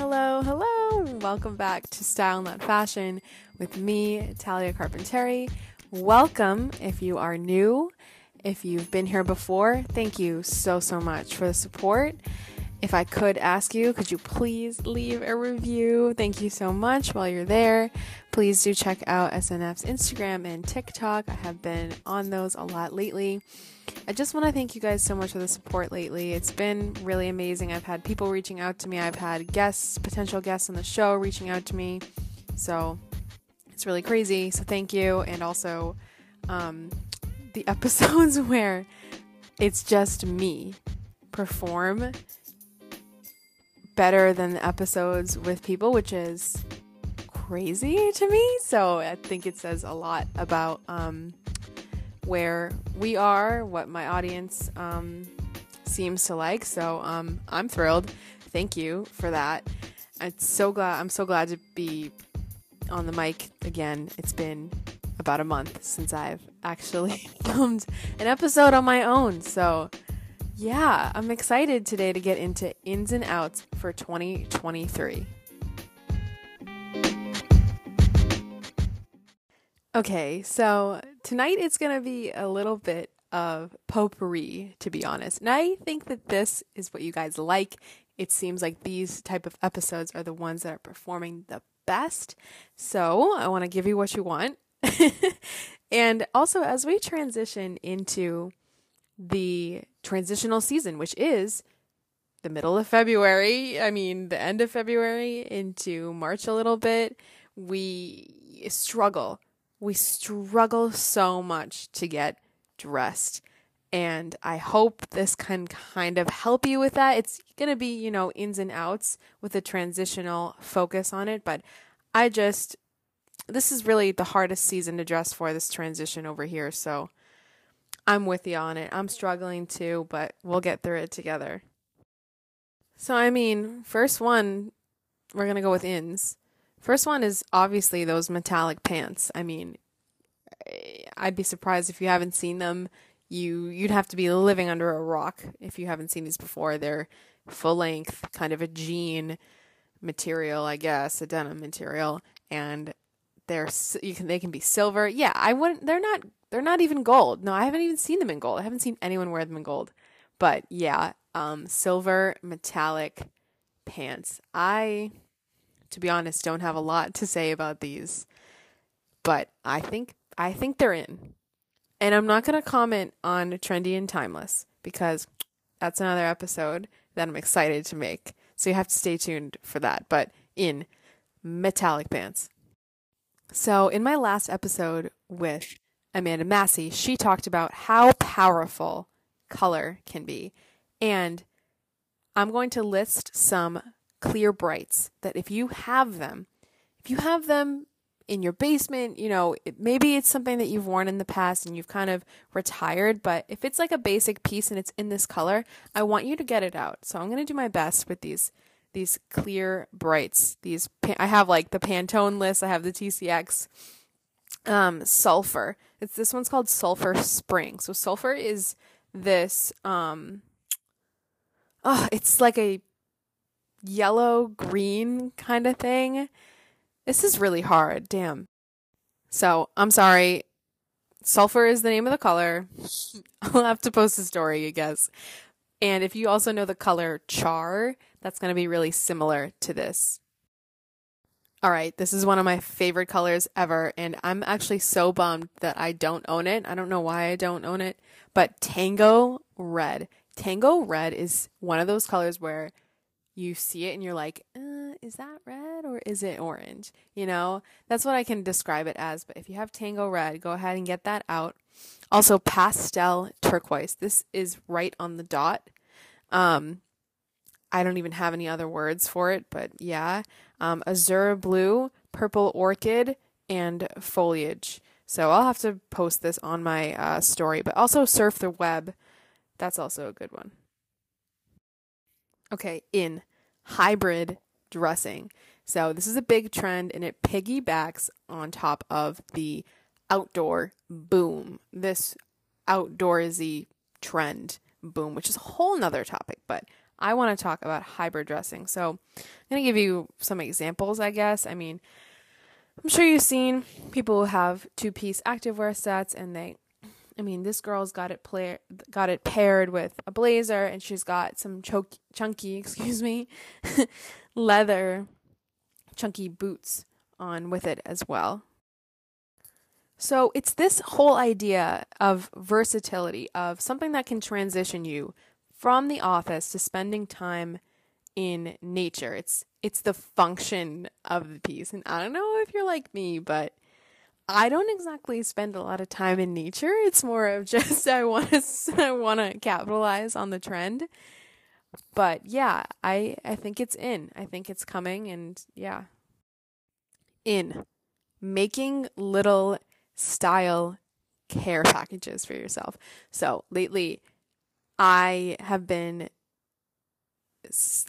Hello, hello. Welcome back to Style Not Fashion with me, Talia Carpenteri. Welcome if you are new. If you've been here before, thank you so, so much for the support. If I could ask you, could you please leave a review? Thank you so much while you're there. Please do check out SNF's Instagram and TikTok. I have been on those a lot lately. I just want to thank you guys so much for the support lately. It's been really amazing. I've had people reaching out to me, I've had guests, potential guests on the show reaching out to me. So it's really crazy. So thank you. And also, um, the episodes where it's just me perform better than the episodes with people, which is crazy to me. So I think it says a lot about um, where we are, what my audience um, seems to like. So um, I'm thrilled. Thank you for that. It's so glad. I'm so glad to be on the mic again. It's been about a month since I've actually filmed an episode on my own. So yeah, I'm excited today to get into ins and outs for 2023. Okay, so tonight it's going to be a little bit of potpourri, to be honest. And I think that this is what you guys like. It seems like these type of episodes are the ones that are performing the best. So I want to give you what you want. and also, as we transition into the transitional season, which is the middle of February. I mean, the end of February into March a little bit. We struggle. We struggle so much to get dressed. And I hope this can kind of help you with that. It's going to be, you know, ins and outs with a transitional focus on it. But I just, this is really the hardest season to dress for this transition over here. So I'm with you on it. I'm struggling too, but we'll get through it together. So, I mean, first one, we're going to go with ins. First one is obviously those metallic pants. I mean, eh, I'd be surprised if you haven't seen them. You you'd have to be living under a rock if you haven't seen these before. They're full length, kind of a jean material, I guess, a denim material, and they're you can they can be silver. Yeah, I wouldn't. They're not they're not even gold. No, I haven't even seen them in gold. I haven't seen anyone wear them in gold. But yeah, um, silver metallic pants. I, to be honest, don't have a lot to say about these, but I think I think they're in. And I'm not gonna comment on trendy and timeless because that's another episode that I'm excited to make. So you have to stay tuned for that. But in metallic pants. So in my last episode with Amanda Massey, she talked about how powerful color can be. And I'm going to list some clear brights that if you have them, if you have them in your basement, you know, it, maybe it's something that you've worn in the past and you've kind of retired, but if it's like a basic piece and it's in this color, I want you to get it out. So I'm going to do my best with these these clear brights. These I have like the Pantone list, I have the TCX um sulfur. It's this one's called Sulfur Spring. So sulfur is this um oh, it's like a yellow green kind of thing. This is really hard. Damn. So, I'm sorry. Sulfur is the name of the color. I'll have to post a story, I guess. And if you also know the color char, that's going to be really similar to this. All right, this is one of my favorite colors ever, and I'm actually so bummed that I don't own it. I don't know why I don't own it, but Tango Red. Tango Red is one of those colors where you see it and you're like, uh, is that red or is it orange? You know, that's what I can describe it as. But if you have Tango Red, go ahead and get that out. Also, Pastel Turquoise. This is right on the dot. Um, I don't even have any other words for it, but yeah. Um, azure blue, purple orchid, and foliage. So I'll have to post this on my uh, story, but also surf the web. That's also a good one. Okay, in hybrid dressing. So this is a big trend and it piggybacks on top of the outdoor boom. This outdoorsy trend boom, which is a whole nother topic, but I want to talk about hybrid dressing. So I'm going to give you some examples, I guess. I mean, I'm sure you've seen people who have two piece activewear sets and they I mean, this girl's got it play, got it paired with a blazer, and she's got some choke, chunky, excuse me, leather, chunky boots on with it as well. So it's this whole idea of versatility of something that can transition you from the office to spending time in nature. It's it's the function of the piece. And I don't know if you're like me, but I don't exactly spend a lot of time in nature. It's more of just I want to I want to capitalize on the trend. But yeah, I I think it's in. I think it's coming and yeah. In making little style care packages for yourself. So, lately I have been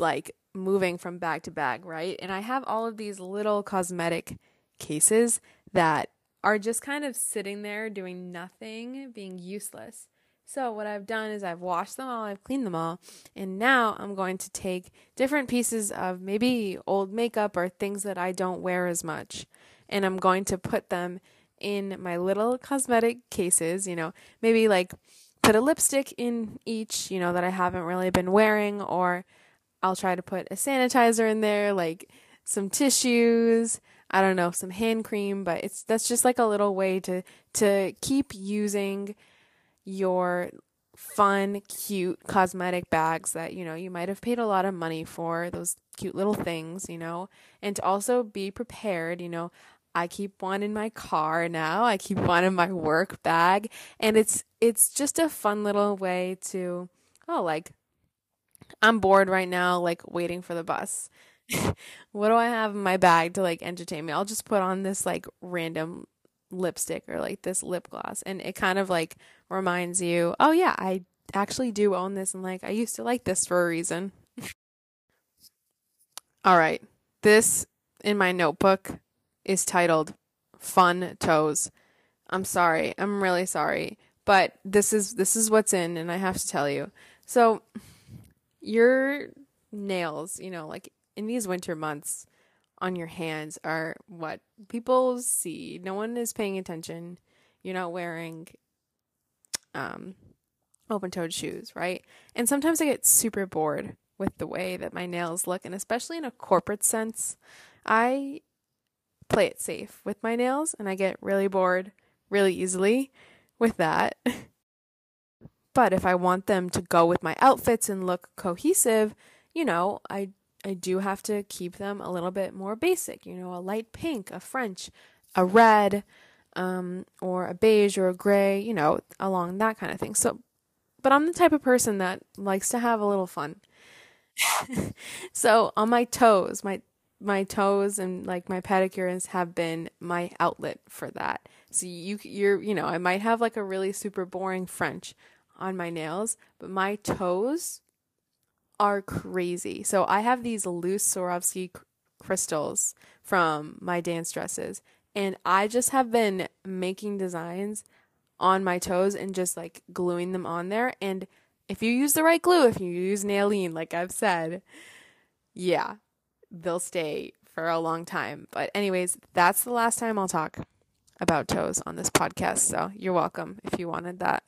like moving from bag to bag, right? And I have all of these little cosmetic cases that are just kind of sitting there doing nothing, being useless. So, what I've done is I've washed them all, I've cleaned them all, and now I'm going to take different pieces of maybe old makeup or things that I don't wear as much, and I'm going to put them in my little cosmetic cases, you know, maybe like put a lipstick in each, you know, that I haven't really been wearing, or I'll try to put a sanitizer in there, like some tissues, I don't know, some hand cream, but it's that's just like a little way to to keep using your fun, cute cosmetic bags that, you know, you might have paid a lot of money for, those cute little things, you know, and to also be prepared, you know, I keep one in my car now. I keep one in my work bag, and it's it's just a fun little way to oh, like I'm bored right now, like waiting for the bus. what do I have in my bag to like entertain me? I'll just put on this like random lipstick or like this lip gloss and it kind of like reminds you, "Oh yeah, I actually do own this and like I used to like this for a reason." All right. This in my notebook is titled Fun Toes. I'm sorry. I'm really sorry. But this is this is what's in and I have to tell you. So your nails, you know, like in these winter months on your hands are what people see. No one is paying attention. You're not wearing um open-toed shoes, right? And sometimes I get super bored with the way that my nails look and especially in a corporate sense. I play it safe with my nails and I get really bored really easily with that. but if I want them to go with my outfits and look cohesive, you know, I I do have to keep them a little bit more basic, you know, a light pink, a French, a red, um, or a beige or a gray, you know, along that kind of thing. So, but I'm the type of person that likes to have a little fun. so on my toes, my my toes and like my pedicures have been my outlet for that. So you you're you know, I might have like a really super boring French on my nails, but my toes are crazy. So I have these loose Swarovski crystals from my dance dresses and I just have been making designs on my toes and just like gluing them on there and if you use the right glue, if you use Nailene like I've said, yeah, they'll stay for a long time. But, anyways, that's the last time I'll talk about toes on this podcast. So, you're welcome if you wanted that.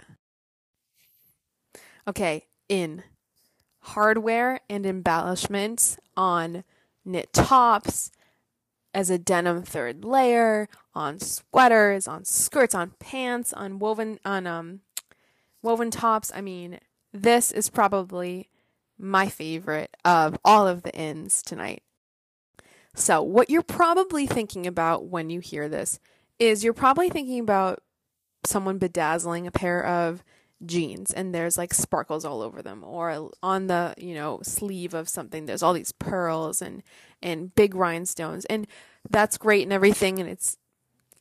Okay, in hardware and embellishments on knit tops, as a denim third layer, on sweaters, on skirts, on pants, on woven on um woven tops. I mean, this is probably my favorite of all of the ins tonight. So, what you're probably thinking about when you hear this is you're probably thinking about someone bedazzling a pair of jeans and there's like sparkles all over them or on the, you know, sleeve of something there's all these pearls and and big rhinestones and that's great and everything and it's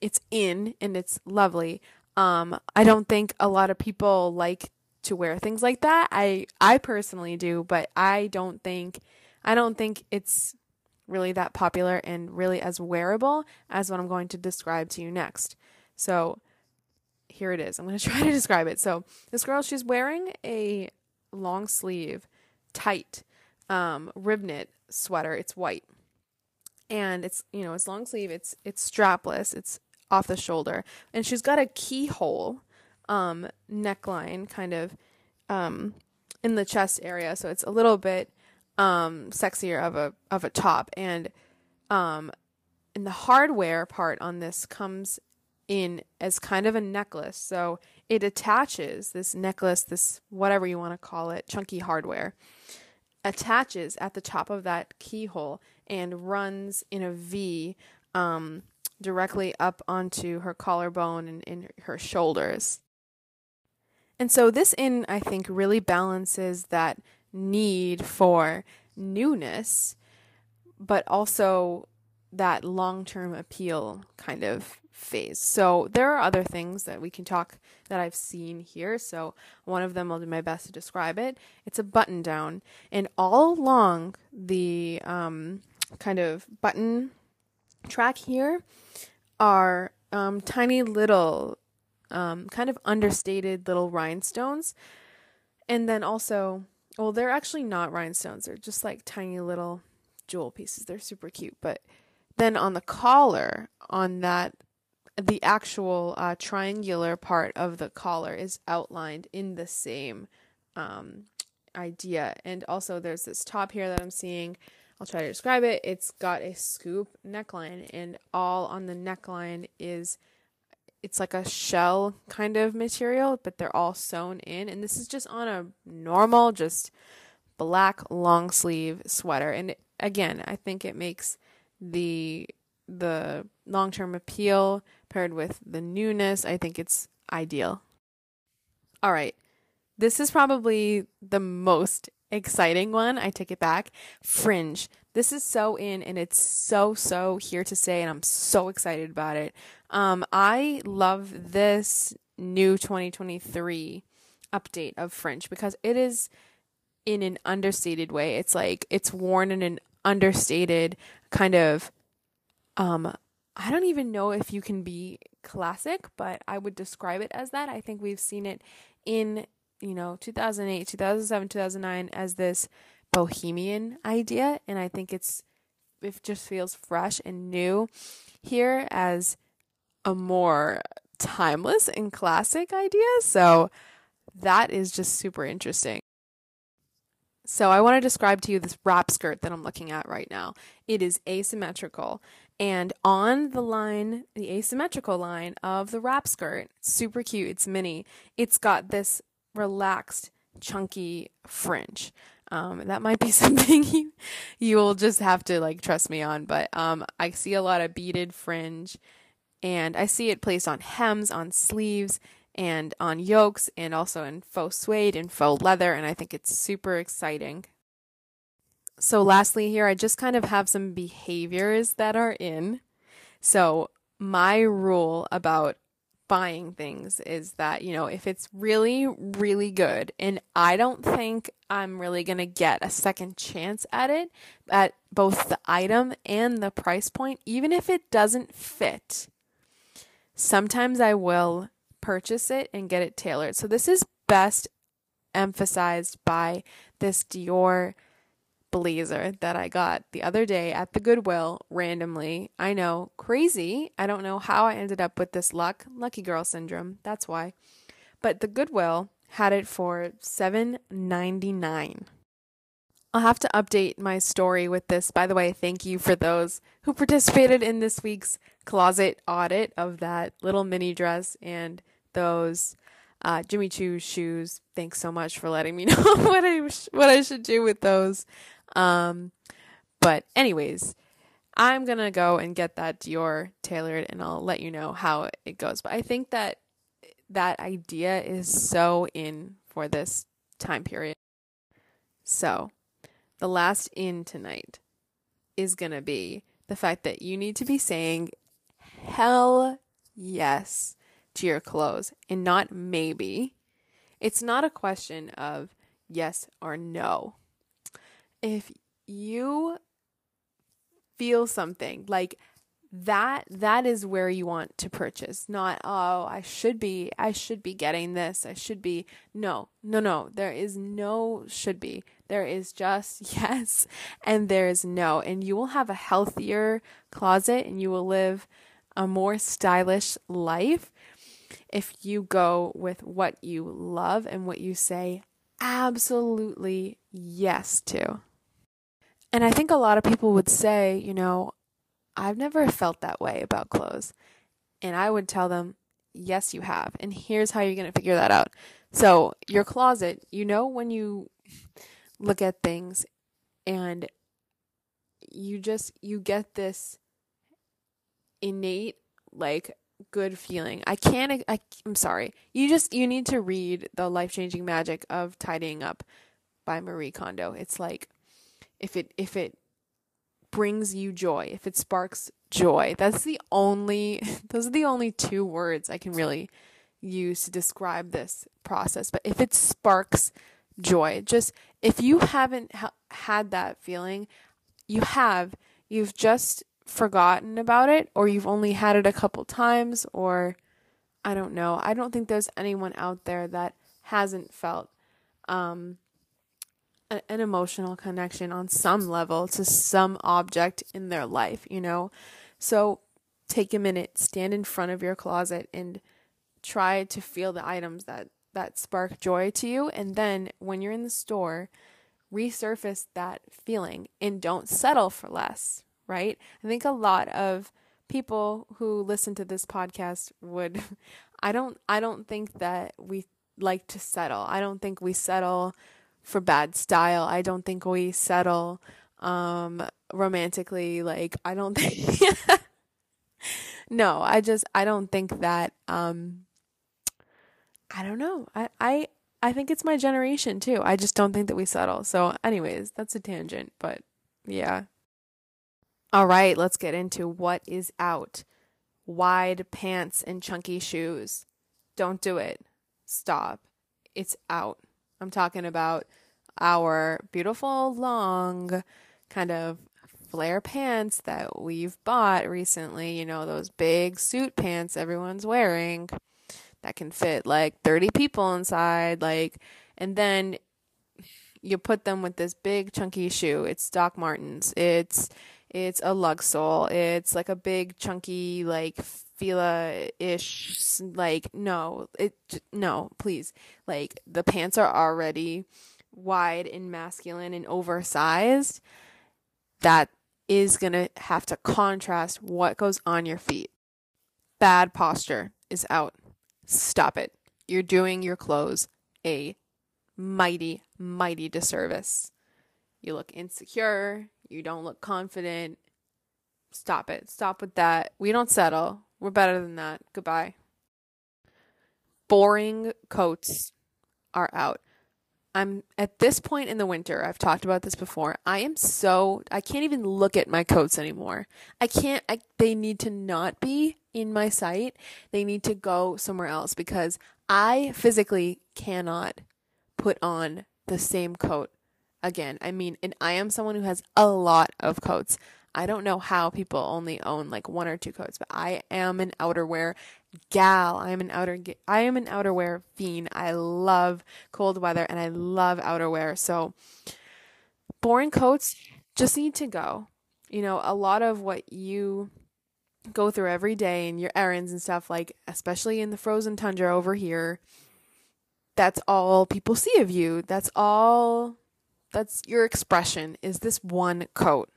it's in and it's lovely. Um I don't think a lot of people like to wear things like that. I I personally do, but I don't think I don't think it's really that popular and really as wearable as what I'm going to describe to you next. So here it is. I'm going to try to describe it. So this girl, she's wearing a long sleeve, tight um, rib knit sweater. It's white, and it's you know it's long sleeve. It's it's strapless. It's off the shoulder, and she's got a keyhole um, neckline, kind of um, in the chest area, so it's a little bit um, sexier of a of a top. And um, and the hardware part on this comes in as kind of a necklace. So it attaches this necklace, this whatever you want to call it, chunky hardware, attaches at the top of that keyhole and runs in a V um, directly up onto her collarbone and in her shoulders. And so this in I think really balances that need for newness, but also that long term appeal kind of phase. So there are other things that we can talk that I've seen here. So one of them I'll do my best to describe it. It's a button down, and all along the um, kind of button track here are um, tiny little, um, kind of understated little rhinestones, and then also, well, they're actually not rhinestones. They're just like tiny little jewel pieces. They're super cute, but then on the collar on that the actual uh, triangular part of the collar is outlined in the same um, idea. And also, there's this top here that I'm seeing. I'll try to describe it. It's got a scoop neckline, and all on the neckline is it's like a shell kind of material, but they're all sewn in. And this is just on a normal, just black long sleeve sweater. And again, I think it makes the the long term appeal paired with the newness, I think it's ideal. All right. This is probably the most exciting one. I take it back. Fringe. This is so in and it's so, so here to stay, and I'm so excited about it. Um, I love this new 2023 update of fringe because it is in an understated way. It's like it's worn in an understated kind of um I don't even know if you can be classic, but I would describe it as that. I think we've seen it in, you know, 2008, 2007, 2009 as this bohemian idea and I think it's it just feels fresh and new here as a more timeless and classic idea. So that is just super interesting. So I want to describe to you this wrap skirt that I'm looking at right now. It is asymmetrical and on the line, the asymmetrical line of the wrap skirt, super cute, it's mini, it's got this relaxed, chunky fringe. Um, that might be something you you'll just have to like trust me on, but um, I see a lot of beaded fringe, and I see it placed on hems, on sleeves, and on yokes, and also in faux suede and faux leather, and I think it's super exciting. So, lastly, here, I just kind of have some behaviors that are in. So, my rule about buying things is that, you know, if it's really, really good, and I don't think I'm really going to get a second chance at it, at both the item and the price point, even if it doesn't fit, sometimes I will purchase it and get it tailored. So, this is best emphasized by this Dior blazer that I got the other day at the Goodwill randomly. I know, crazy. I don't know how I ended up with this luck. Lucky girl syndrome. That's why. But the Goodwill had it for $7.99. I'll have to update my story with this. By the way, thank you for those who participated in this week's closet audit of that little mini dress and those uh, Jimmy Choo shoes. Thanks so much for letting me know what I what I should do with those. Um, but anyways, I'm gonna go and get that Dior tailored, and I'll let you know how it goes. But I think that that idea is so in for this time period. So, the last in tonight is gonna be the fact that you need to be saying hell yes to your clothes and not maybe. It's not a question of yes or no if you feel something like that that is where you want to purchase not oh i should be i should be getting this i should be no no no there is no should be there is just yes and there is no and you will have a healthier closet and you will live a more stylish life if you go with what you love and what you say absolutely yes to and i think a lot of people would say you know I've never felt that way about clothes. And I would tell them, yes, you have. And here's how you're going to figure that out. So, your closet, you know, when you look at things and you just, you get this innate, like, good feeling. I can't, I, I'm sorry. You just, you need to read The Life Changing Magic of Tidying Up by Marie Kondo. It's like, if it, if it brings you joy, if it sparks joy. That's the only, those are the only two words I can really use to describe this process. But if it sparks joy, just if you haven't ha- had that feeling, you have, you've just forgotten about it, or you've only had it a couple times, or I don't know. I don't think there's anyone out there that hasn't felt um, an emotional connection on some level to some object in their life, you know? So take a minute, stand in front of your closet and try to feel the items that that spark joy to you and then when you're in the store, resurface that feeling and don't settle for less, right? I think a lot of people who listen to this podcast would I don't I don't think that we like to settle. I don't think we settle for bad style. I don't think we settle um romantically like I don't think No, I just I don't think that um I don't know. I I I think it's my generation too. I just don't think that we settle. So anyways, that's a tangent, but yeah. All right, let's get into what is out. Wide pants and chunky shoes. Don't do it. Stop. It's out. I'm talking about our beautiful long kind of flare pants that we've bought recently, you know, those big suit pants everyone's wearing that can fit like 30 people inside like and then you put them with this big chunky shoe. It's Doc Martens. It's it's a lug sole. It's like a big chunky like Fila ish like no it no please like the pants are already wide and masculine and oversized that is going to have to contrast what goes on your feet. Bad posture is out. Stop it. You're doing your clothes a mighty, mighty disservice. You look insecure. You don't look confident. Stop it. Stop with that. We don't settle. We're better than that. Goodbye. Boring coats are out. I'm at this point in the winter, I've talked about this before. I am so I can't even look at my coats anymore. I can't I they need to not be in my sight. They need to go somewhere else because I physically cannot put on the same coat again. I mean, and I am someone who has a lot of coats. I don't know how people only own like one or two coats, but I am an outerwear gal. I am an outer I am an outerwear fiend. I love cold weather and I love outerwear. So boring coats just need to go. You know, a lot of what you go through every day and your errands and stuff like especially in the frozen tundra over here that's all people see of you. That's all that's your expression is this one coat.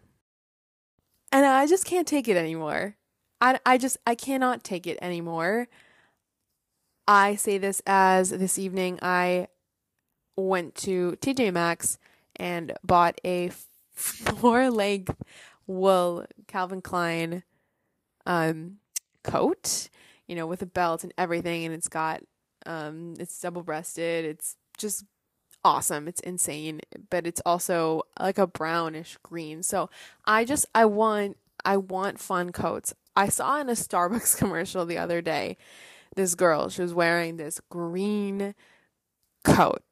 And I just can't take it anymore. I, I just, I cannot take it anymore. I say this as this evening I went to TJ Maxx and bought a floor length wool Calvin Klein um, coat, you know, with a belt and everything. And it's got, um, it's double breasted. It's just awesome. It's insane, but it's also like a brownish green. So I just I want I want fun coats. I saw in a Starbucks commercial the other day this girl, she was wearing this green coat.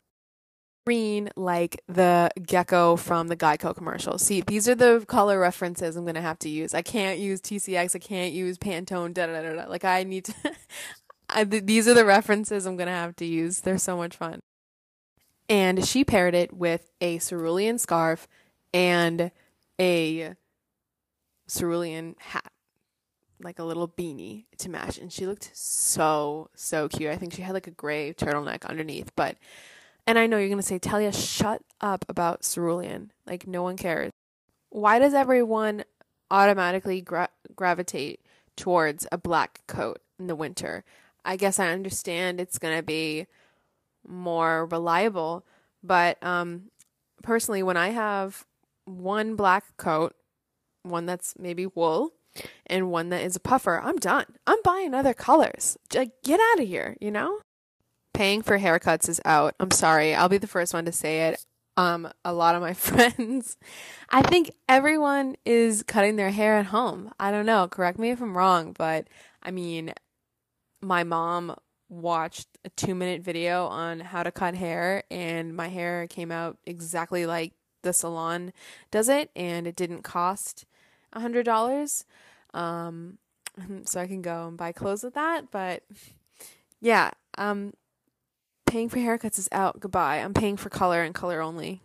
green like the gecko from the Geico commercial. See, these are the color references I'm to have to use. I can't use TCX, I can't use Pantone, da da da da. Like I need to I, th- these are the references I'm to have to use. They're so much fun. And she paired it with a cerulean scarf and a cerulean hat like a little beanie to match and she looked so so cute. I think she had like a gray turtleneck underneath, but and I know you're going to say Talia shut up about cerulean. Like no one cares. Why does everyone automatically gra- gravitate towards a black coat in the winter? I guess I understand it's going to be more reliable, but um personally when I have one black coat, one that's maybe wool and one that is a puffer, I'm done. I'm buying other colors. Just get out of here, you know? Paying for haircuts is out. I'm sorry. I'll be the first one to say it. Um, a lot of my friends, I think everyone is cutting their hair at home. I don't know. Correct me if I'm wrong, but I mean, my mom watched a two minute video on how to cut hair, and my hair came out exactly like the salon does it, and it didn't cost a hundred dollars. Um, so I can go and buy clothes with that. But yeah, um, paying for haircuts is out. Goodbye. I'm paying for color and color only.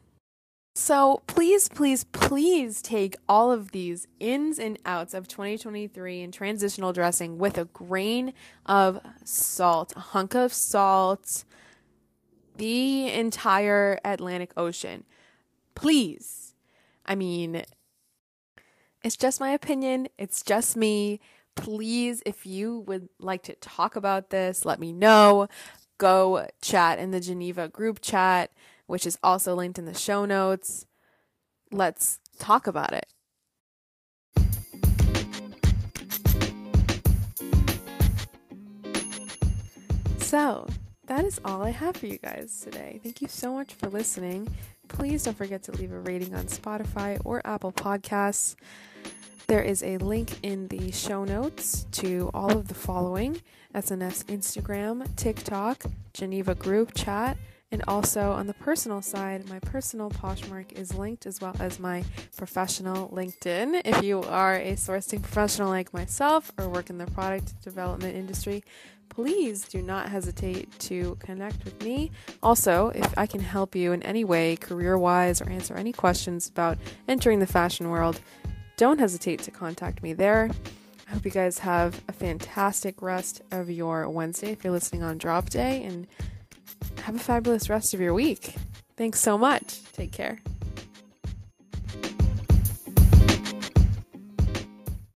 So please, please, please take all of these ins and outs of 2023 and transitional dressing with a grain of salt, a hunk of salt, the entire Atlantic Ocean. Please. I mean, it's just my opinion. It's just me. Please, if you would like to talk about this, let me know. Go chat in the Geneva group chat, which is also linked in the show notes. Let's talk about it. So, that is all I have for you guys today. Thank you so much for listening. Please don't forget to leave a rating on Spotify or Apple Podcasts. There is a link in the show notes to all of the following SNF Instagram, TikTok, Geneva group chat, and also on the personal side, my personal Poshmark is linked as well as my professional LinkedIn. If you are a sourcing professional like myself or work in the product development industry, please do not hesitate to connect with me. Also, if I can help you in any way, career wise, or answer any questions about entering the fashion world, don't hesitate to contact me there. I hope you guys have a fantastic rest of your Wednesday if you're listening on drop day and have a fabulous rest of your week. Thanks so much. Take care.